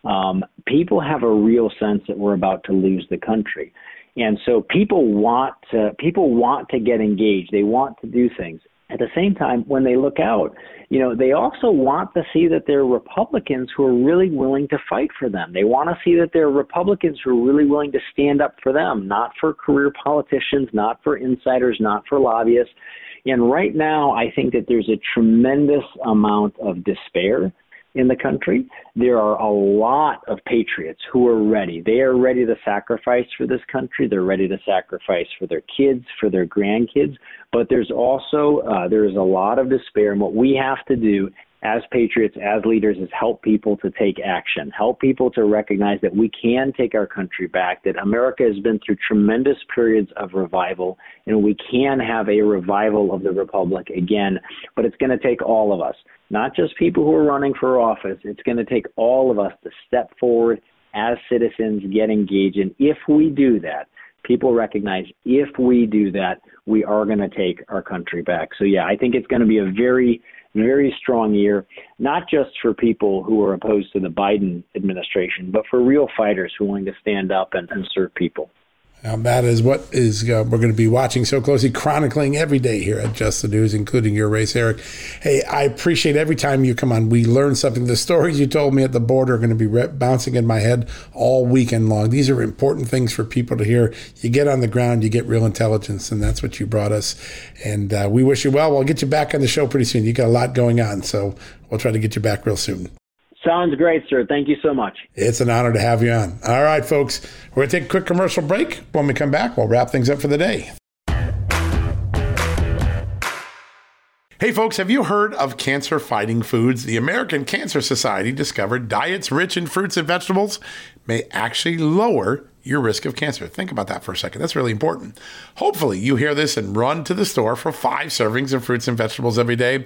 um, people have a real sense that we're about to lose the country. And so people want to people want to get engaged. They want to do things. At the same time, when they look out, you know, they also want to see that there are Republicans who are really willing to fight for them. They want to see that there are Republicans who are really willing to stand up for them, not for career politicians, not for insiders, not for lobbyists. And right now, I think that there's a tremendous amount of despair in the country, there are a lot of patriots who are ready. They are ready to sacrifice for this country. They're ready to sacrifice for their kids, for their grandkids. But there's also uh, there is a lot of despair, and what we have to do as patriots, as leaders, is help people to take action, help people to recognize that we can take our country back, that America has been through tremendous periods of revival, and we can have a revival of the Republic again. But it's going to take all of us not just people who are running for office. It's going to take all of us to step forward as citizens, get engaged. And if we do that, people recognize if we do that, we are going to take our country back. So, yeah, I think it's going to be a very, very strong year, not just for people who are opposed to the Biden administration, but for real fighters who are willing to stand up and, and serve people. That is what is uh, we're going to be watching so closely, chronicling every day here at Just the News, including your race, Eric. Hey, I appreciate every time you come on. We learn something. The stories you told me at the border are going to be re- bouncing in my head all weekend long. These are important things for people to hear. You get on the ground, you get real intelligence, and that's what you brought us. And uh, we wish you well. We'll get you back on the show pretty soon. You got a lot going on, so we'll try to get you back real soon. Sounds great, sir. Thank you so much. It's an honor to have you on. All right, folks, we're going to take a quick commercial break. When we come back, we'll wrap things up for the day. Hey, folks, have you heard of cancer fighting foods? The American Cancer Society discovered diets rich in fruits and vegetables may actually lower your risk of cancer. Think about that for a second. That's really important. Hopefully, you hear this and run to the store for five servings of fruits and vegetables every day.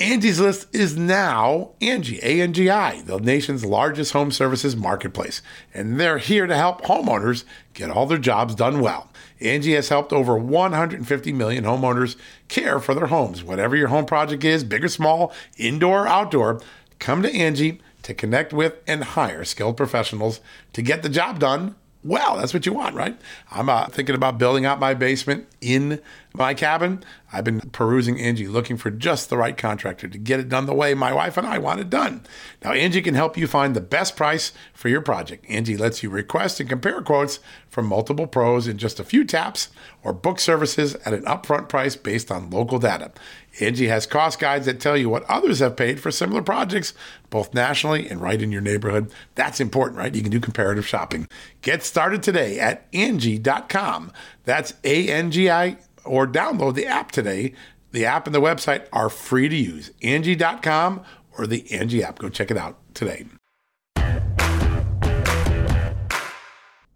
Angie's List is now Angie, A-N-G-I, the nation's largest home services marketplace. And they're here to help homeowners get all their jobs done well. Angie has helped over 150 million homeowners care for their homes. Whatever your home project is, big or small, indoor or outdoor, come to Angie to connect with and hire skilled professionals to get the job done well. That's what you want, right? I'm uh, thinking about building out my basement in my cabin. I've been perusing Angie, looking for just the right contractor to get it done the way my wife and I want it done. Now, Angie can help you find the best price for your project. Angie lets you request and compare quotes from multiple pros in just a few taps or book services at an upfront price based on local data. Angie has cost guides that tell you what others have paid for similar projects, both nationally and right in your neighborhood. That's important, right? You can do comparative shopping. Get started today at Angie.com. That's A N G I or download the app today. The app and the website are free to use. Angie.com or the Angie app. Go check it out today.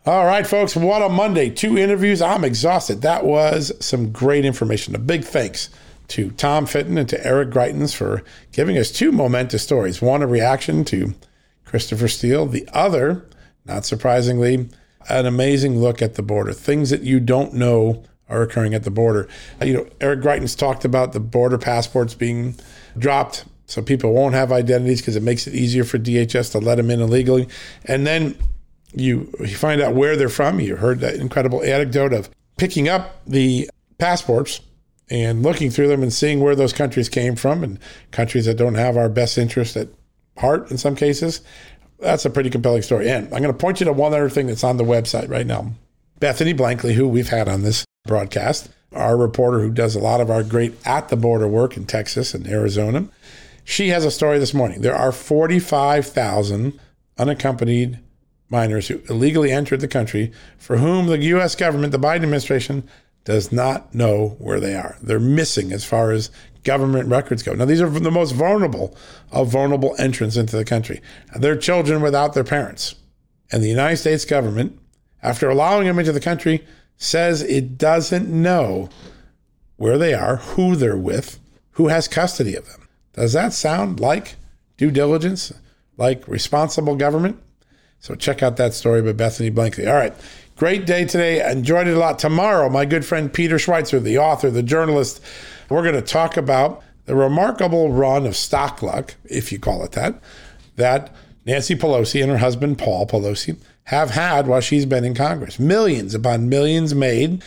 All right, folks, what a Monday. Two interviews. I'm exhausted. That was some great information. A big thanks to Tom Fitton and to Eric Greitens for giving us two momentous stories. One, a reaction to Christopher Steele. The other, not surprisingly, an amazing look at the border. Things that you don't know are occurring at the border. Uh, you know, Eric Greitens talked about the border passports being dropped so people won't have identities because it makes it easier for DHS to let them in illegally. And then you, you find out where they're from. You heard that incredible anecdote of picking up the passports and looking through them and seeing where those countries came from and countries that don't have our best interest at heart in some cases. That's a pretty compelling story. And I'm going to point you to one other thing that's on the website right now. Bethany Blankley, who we've had on this broadcast, our reporter who does a lot of our great at the border work in Texas and Arizona. She has a story this morning. There are 45,000 unaccompanied minors who illegally entered the country for whom the U.S. government, the Biden administration, does not know where they are. They're missing as far as government records go. Now, these are the most vulnerable of vulnerable entrants into the country. They're children without their parents. And the United States government, after allowing them into the country, says it doesn't know where they are, who they're with, who has custody of them. Does that sound like due diligence, like responsible government? So check out that story by Bethany Blankley. All right. Great day today. Enjoyed it a lot. Tomorrow, my good friend Peter Schweizer, the author, the journalist, we're going to talk about the remarkable run of stock luck, if you call it that, that Nancy Pelosi and her husband Paul Pelosi have had while she's been in Congress. Millions upon millions made.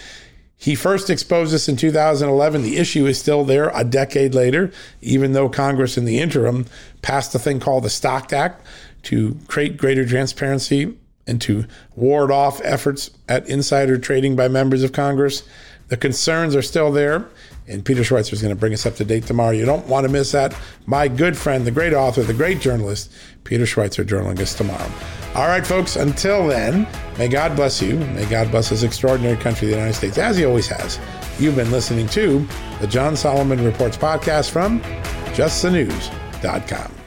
He first exposed this in 2011. The issue is still there a decade later, even though Congress in the interim passed a thing called the Stock Act to create greater transparency and to ward off efforts at insider trading by members of Congress. The concerns are still there. And Peter Schweizer is going to bring us up to date tomorrow. You don't want to miss that. My good friend, the great author, the great journalist, Peter Schweizer, joining us tomorrow. All right, folks, until then, may God bless you. May God bless this extraordinary country, the United States, as He always has. You've been listening to the John Solomon Reports podcast from justthenews.com.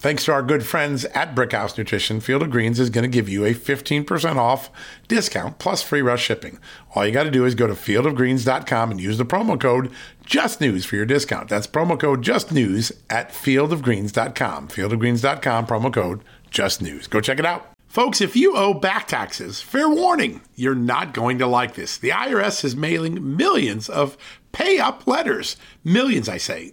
Thanks to our good friends at Brickhouse Nutrition, Field of Greens is going to give you a 15% off discount plus free rush shipping. All you got to do is go to fieldofgreens.com and use the promo code JUSTNEWS for your discount. That's promo code JUSTNEWS at fieldofgreens.com. Fieldofgreens.com, promo code JUSTNEWS. Go check it out. Folks, if you owe back taxes, fair warning, you're not going to like this. The IRS is mailing millions of pay up letters. Millions, I say.